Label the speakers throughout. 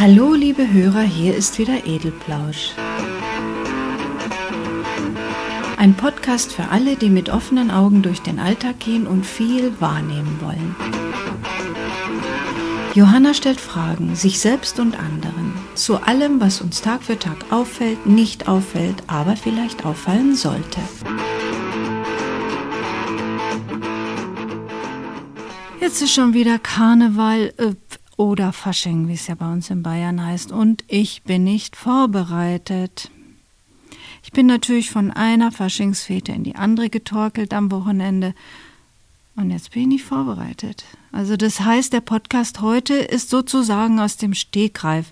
Speaker 1: Hallo, liebe Hörer, hier ist wieder Edelplausch. Ein Podcast für alle, die mit offenen Augen durch den Alltag gehen und viel wahrnehmen wollen. Johanna stellt Fragen, sich selbst und anderen, zu allem, was uns Tag für Tag auffällt, nicht auffällt, aber vielleicht auffallen sollte. Jetzt ist schon wieder Karneval äh, oder Fasching, wie es ja bei uns in Bayern heißt, und ich bin nicht vorbereitet. Ich bin natürlich von einer Faschingsfete in die andere getorkelt am Wochenende und jetzt bin ich nicht vorbereitet. Also das heißt, der Podcast heute ist sozusagen aus dem Stegreif.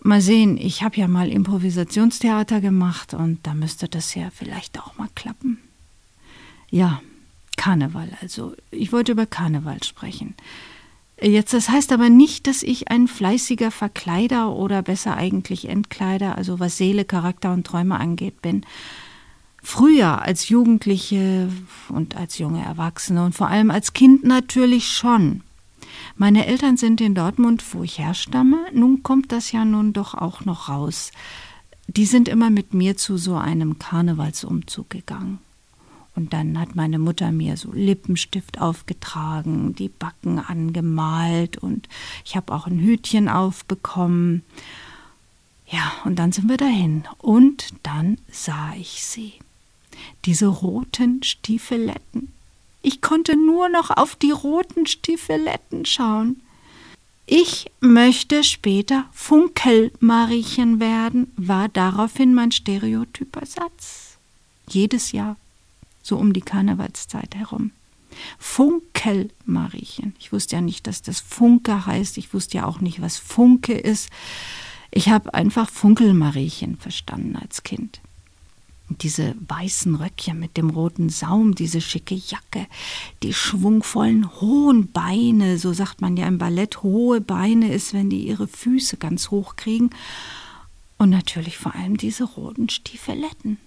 Speaker 1: Mal sehen, ich habe ja mal Improvisationstheater gemacht und da müsste das ja vielleicht auch mal klappen. Ja, Karneval also. Ich wollte über Karneval sprechen. Jetzt, das heißt aber nicht, dass ich ein fleißiger Verkleider oder besser eigentlich Entkleider, also was Seele, Charakter und Träume angeht, bin. Früher als Jugendliche und als junge Erwachsene und vor allem als Kind natürlich schon. Meine Eltern sind in Dortmund, wo ich herstamme. Nun kommt das ja nun doch auch noch raus. Die sind immer mit mir zu so einem Karnevalsumzug gegangen. Und dann hat meine Mutter mir so Lippenstift aufgetragen, die Backen angemalt und ich habe auch ein Hütchen aufbekommen. Ja, und dann sind wir dahin. Und dann sah ich sie. Diese roten Stiefeletten. Ich konnte nur noch auf die roten Stiefeletten schauen. Ich möchte später Funkelmariechen werden, war daraufhin mein stereotyper Satz. Jedes Jahr so um die Karnevalszeit herum. Funkelmariechen. Ich wusste ja nicht, dass das Funke heißt. Ich wusste ja auch nicht, was Funke ist. Ich habe einfach Funkelmariechen verstanden als Kind. Und diese weißen Röckchen mit dem roten Saum, diese schicke Jacke, die schwungvollen hohen Beine, so sagt man ja im Ballett, hohe Beine ist, wenn die ihre Füße ganz hoch kriegen. Und natürlich vor allem diese roten Stiefeletten.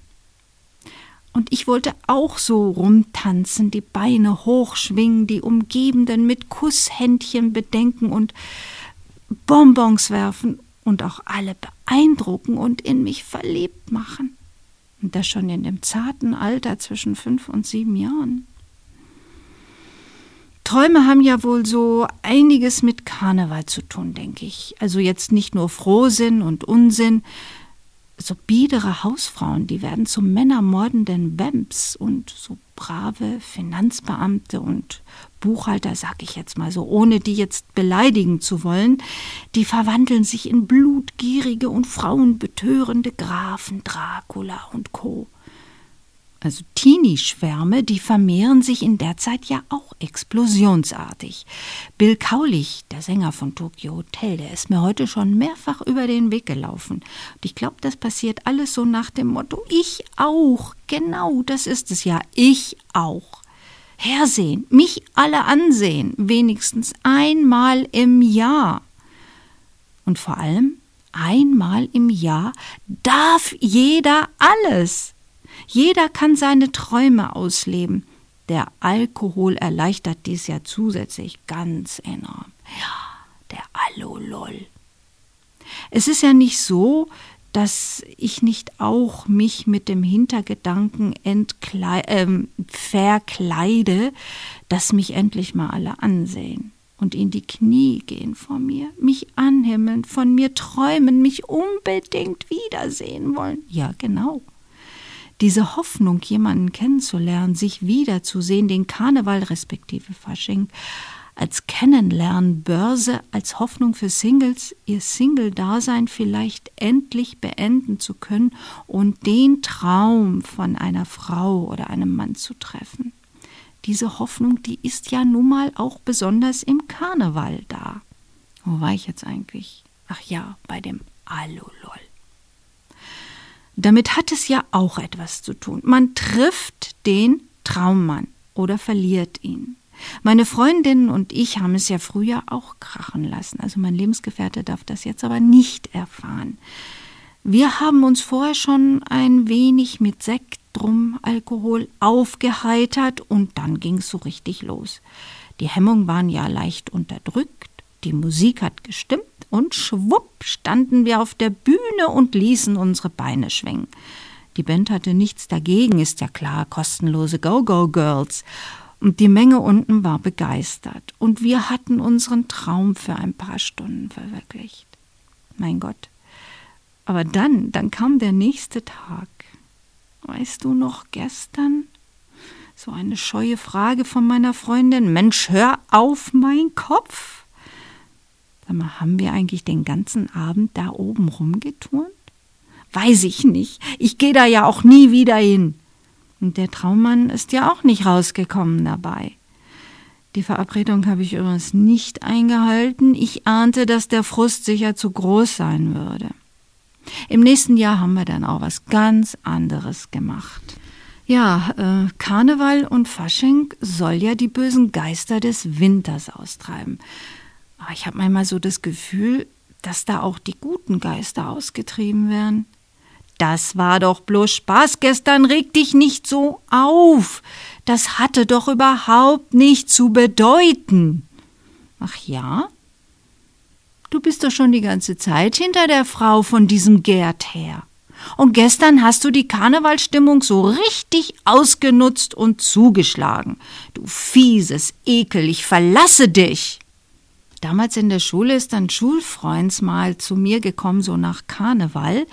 Speaker 1: Und ich wollte auch so rumtanzen, die Beine hochschwingen, die Umgebenden mit Kusshändchen bedenken und Bonbons werfen und auch alle beeindrucken und in mich verliebt machen. Und das schon in dem zarten Alter zwischen fünf und sieben Jahren. Träume haben ja wohl so einiges mit Karneval zu tun, denke ich. Also jetzt nicht nur Frohsinn und Unsinn, so biedere Hausfrauen, die werden zu männermordenden Wemps und so brave Finanzbeamte und Buchhalter, sag ich jetzt mal so, ohne die jetzt beleidigen zu wollen, die verwandeln sich in blutgierige und frauenbetörende Grafen Dracula und Co also Teenie-Schwärme, die vermehren sich in der Zeit ja auch explosionsartig. Bill Kaulich, der Sänger von Tokyo Hotel, der ist mir heute schon mehrfach über den Weg gelaufen. Und ich glaube, das passiert alles so nach dem Motto, ich auch. Genau, das ist es ja, ich auch. Hersehen, mich alle ansehen, wenigstens einmal im Jahr. Und vor allem, einmal im Jahr darf jeder alles. Jeder kann seine Träume ausleben. Der Alkohol erleichtert dies ja zusätzlich ganz enorm. Ja, der Alolol. Es ist ja nicht so, dass ich nicht auch mich mit dem Hintergedanken äh, verkleide, dass mich endlich mal alle ansehen und in die Knie gehen vor mir, mich anhimmeln, von mir träumen, mich unbedingt wiedersehen wollen. Ja, genau diese Hoffnung, jemanden kennenzulernen, sich wiederzusehen, den Karneval respektive Fasching als Kennenlernbörse, als Hoffnung für Singles, ihr Single-Dasein vielleicht endlich beenden zu können und den Traum von einer Frau oder einem Mann zu treffen. Diese Hoffnung, die ist ja nun mal auch besonders im Karneval da. Wo war ich jetzt eigentlich? Ach ja, bei dem Alulol. Damit hat es ja auch etwas zu tun. Man trifft den Traummann oder verliert ihn. Meine Freundinnen und ich haben es ja früher auch krachen lassen. Also mein Lebensgefährte darf das jetzt aber nicht erfahren. Wir haben uns vorher schon ein wenig mit Sekt, Drum, Alkohol aufgeheitert und dann ging es so richtig los. Die Hemmungen waren ja leicht unterdrückt, die Musik hat gestimmt und schwupp standen wir auf der Bühne und ließen unsere Beine schwingen. Die Band hatte nichts dagegen, ist ja klar, kostenlose Go-Go-Girls. Und die Menge unten war begeistert. Und wir hatten unseren Traum für ein paar Stunden verwirklicht. Mein Gott. Aber dann, dann kam der nächste Tag. Weißt du noch gestern? So eine scheue Frage von meiner Freundin. Mensch, hör auf, mein Kopf. Sag mal, haben wir eigentlich den ganzen Abend da oben rumgeturnt? Weiß ich nicht. Ich gehe da ja auch nie wieder hin. Und der Traummann ist ja auch nicht rausgekommen dabei. Die Verabredung habe ich übrigens nicht eingehalten. Ich ahnte, dass der Frust sicher zu groß sein würde. Im nächsten Jahr haben wir dann auch was ganz anderes gemacht. Ja, äh, Karneval und Fasching soll ja die bösen Geister des Winters austreiben. Aber ich habe manchmal so das Gefühl, dass da auch die guten Geister ausgetrieben werden. Das war doch bloß Spaß gestern, reg dich nicht so auf. Das hatte doch überhaupt nicht zu bedeuten. Ach ja? Du bist doch schon die ganze Zeit hinter der Frau von diesem Gerd her. Und gestern hast du die Karnevalstimmung so richtig ausgenutzt und zugeschlagen. Du fieses Ekel, ich verlasse dich. Damals in der Schule ist ein Schulfreund mal zu mir gekommen, so nach Karneval.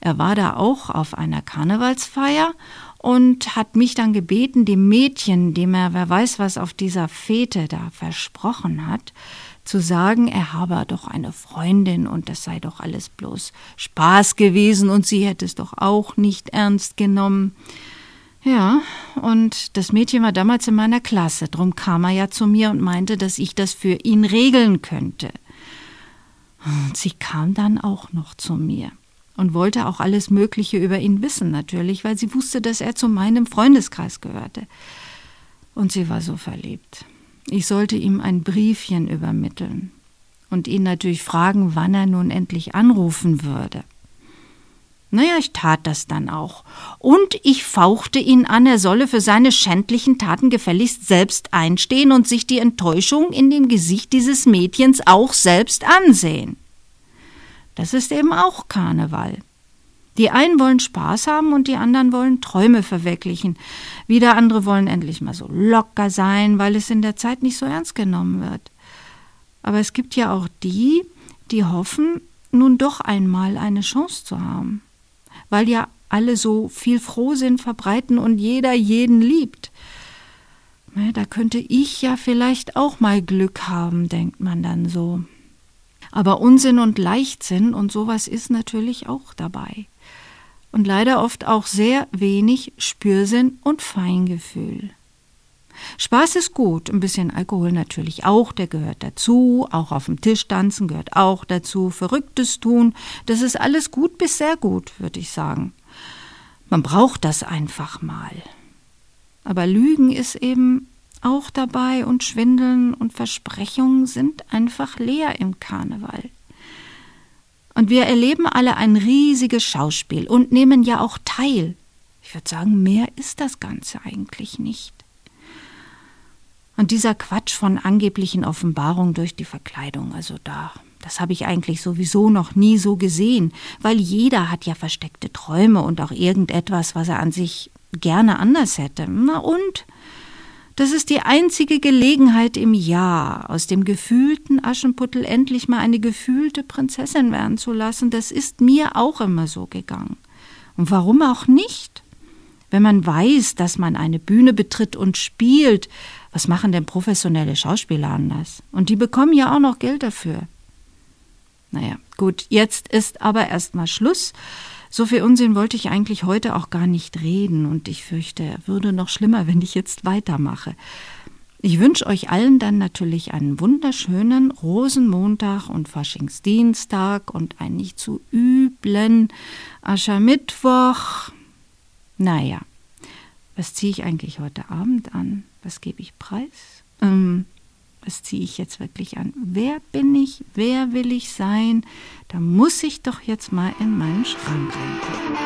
Speaker 1: Er war da auch auf einer Karnevalsfeier und hat mich dann gebeten, dem Mädchen, dem er wer weiß was auf dieser Fete da versprochen hat, zu sagen, er habe doch eine Freundin und das sei doch alles bloß Spaß gewesen und sie hätte es doch auch nicht ernst genommen. Ja, und das Mädchen war damals in meiner Klasse, drum kam er ja zu mir und meinte, dass ich das für ihn regeln könnte. Und sie kam dann auch noch zu mir und wollte auch alles Mögliche über ihn wissen, natürlich, weil sie wusste, dass er zu meinem Freundeskreis gehörte. Und sie war so verliebt. Ich sollte ihm ein Briefchen übermitteln und ihn natürlich fragen, wann er nun endlich anrufen würde. Naja, ich tat das dann auch. Und ich fauchte ihn an, er solle für seine schändlichen Taten gefälligst selbst einstehen und sich die Enttäuschung in dem Gesicht dieses Mädchens auch selbst ansehen. Das ist eben auch Karneval. Die einen wollen Spaß haben und die anderen wollen Träume verwirklichen. Wieder andere wollen endlich mal so locker sein, weil es in der Zeit nicht so ernst genommen wird. Aber es gibt ja auch die, die hoffen, nun doch einmal eine Chance zu haben weil ja alle so viel Frohsinn verbreiten und jeder jeden liebt. Da könnte ich ja vielleicht auch mal Glück haben, denkt man dann so. Aber Unsinn und Leichtsinn und sowas ist natürlich auch dabei. Und leider oft auch sehr wenig Spürsinn und Feingefühl. Spaß ist gut, ein bisschen Alkohol natürlich auch, der gehört dazu, auch auf dem Tisch tanzen gehört auch dazu, Verrücktes tun, das ist alles gut bis sehr gut, würde ich sagen. Man braucht das einfach mal. Aber Lügen ist eben auch dabei und Schwindeln und Versprechungen sind einfach leer im Karneval. Und wir erleben alle ein riesiges Schauspiel und nehmen ja auch teil. Ich würde sagen, mehr ist das Ganze eigentlich nicht. Und dieser Quatsch von angeblichen Offenbarungen durch die Verkleidung, also da, das habe ich eigentlich sowieso noch nie so gesehen, weil jeder hat ja versteckte Träume und auch irgendetwas, was er an sich gerne anders hätte. Na und? Das ist die einzige Gelegenheit im Jahr, aus dem gefühlten Aschenputtel endlich mal eine gefühlte Prinzessin werden zu lassen. Das ist mir auch immer so gegangen. Und warum auch nicht? Wenn man weiß, dass man eine Bühne betritt und spielt, was machen denn professionelle Schauspieler anders? Und die bekommen ja auch noch Geld dafür. Naja, gut, jetzt ist aber erstmal Schluss. So viel Unsinn wollte ich eigentlich heute auch gar nicht reden und ich fürchte, er würde noch schlimmer, wenn ich jetzt weitermache. Ich wünsche euch allen dann natürlich einen wunderschönen Rosenmontag und Faschingsdienstag und einen nicht zu üblen Aschermittwoch. Naja, was ziehe ich eigentlich heute Abend an? Was gebe ich preis? Ähm, was ziehe ich jetzt wirklich an? Wer bin ich? Wer will ich sein? Da muss ich doch jetzt mal in meinen Schrank reingucken.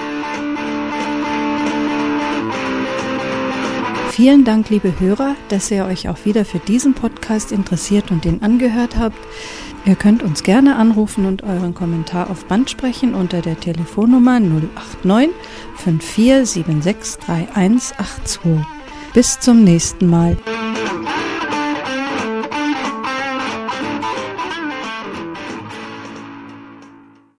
Speaker 2: Vielen Dank, liebe Hörer, dass ihr euch auch wieder für diesen Podcast interessiert und den angehört habt.
Speaker 1: Ihr könnt uns gerne anrufen und euren Kommentar auf Band sprechen unter der Telefonnummer 089 5476 3182. Bis zum nächsten Mal.